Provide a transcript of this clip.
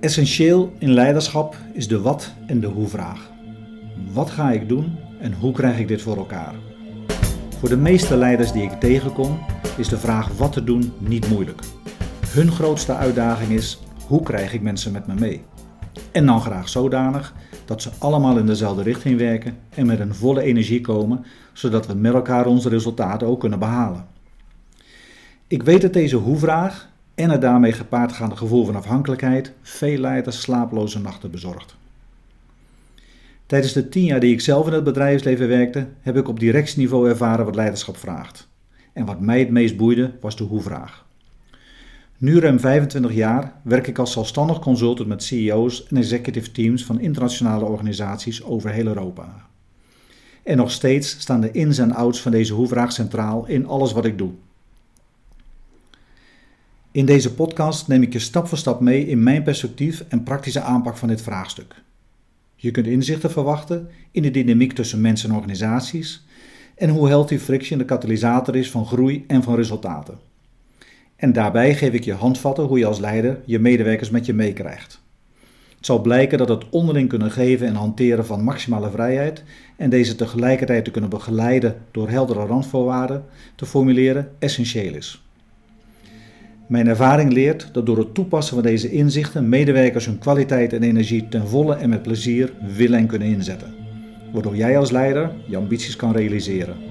Essentieel in leiderschap is de wat en de hoe vraag. Wat ga ik doen en hoe krijg ik dit voor elkaar? Voor de meeste leiders die ik tegenkom is de vraag wat te doen niet moeilijk. Hun grootste uitdaging is hoe krijg ik mensen met me mee? En dan graag zodanig dat ze allemaal in dezelfde richting werken en met een volle energie komen, zodat we met elkaar onze resultaten ook kunnen behalen. Ik weet dat deze hoe-vraag en het daarmee gepaardgaande gevoel van afhankelijkheid veel leiders slapeloze nachten bezorgt. Tijdens de tien jaar die ik zelf in het bedrijfsleven werkte, heb ik op directieniveau ervaren wat leiderschap vraagt. En wat mij het meest boeide, was de hoe-vraag. Nu ruim 25 jaar werk ik als zelfstandig consultant met CEO's en executive teams van internationale organisaties over heel Europa. En nog steeds staan de ins en outs van deze hoe-vraag centraal in alles wat ik doe. In deze podcast neem ik je stap voor stap mee in mijn perspectief en praktische aanpak van dit vraagstuk. Je kunt inzichten verwachten in de dynamiek tussen mensen en organisaties en hoe healthy friction de katalysator is van groei en van resultaten. En daarbij geef ik je handvatten hoe je als leider je medewerkers met je meekrijgt. Het zal blijken dat het onderling kunnen geven en hanteren van maximale vrijheid en deze tegelijkertijd te kunnen begeleiden door heldere randvoorwaarden te formuleren essentieel is. Mijn ervaring leert dat door het toepassen van deze inzichten medewerkers hun kwaliteit en energie ten volle en met plezier willen en kunnen inzetten, waardoor jij als leider je ambities kan realiseren.